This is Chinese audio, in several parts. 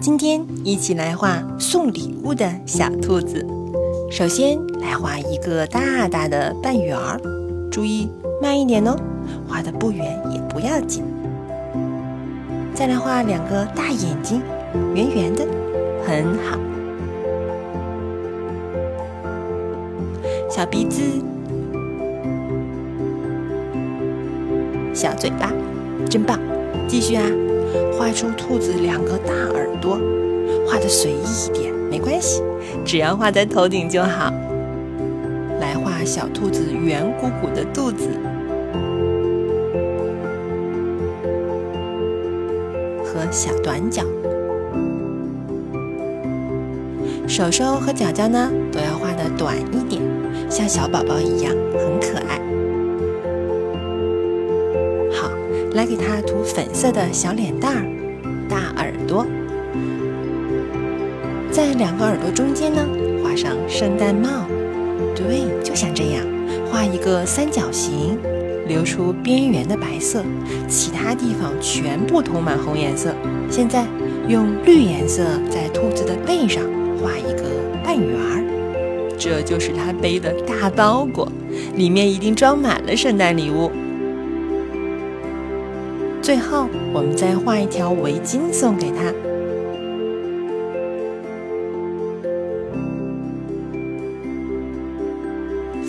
今天一起来画送礼物的小兔子。首先来画一个大大的半圆儿，注意慢一点哦，画的不圆也不要紧。再来画两个大眼睛，圆圆的，很好。小鼻子，小嘴巴，真棒！继续啊。画出兔子两个大耳朵，画的随意一点没关系，只要画在头顶就好。来画小兔子圆鼓鼓的肚子和小短脚，手手和脚脚呢都要画的短一点，像小宝宝一样很可爱。来给它涂粉色的小脸蛋儿、大耳朵，在两个耳朵中间呢画上圣诞帽。对，就像这样，画一个三角形，留出边缘的白色，其他地方全部涂满红颜色。现在用绿颜色在兔子的背上画一个半圆儿，这就是它背的大包裹，里面一定装满了圣诞礼物。最后，我们再画一条围巾送给他，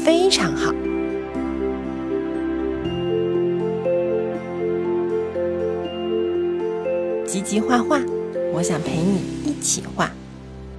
非常好。吉吉画画，我想陪你一起画。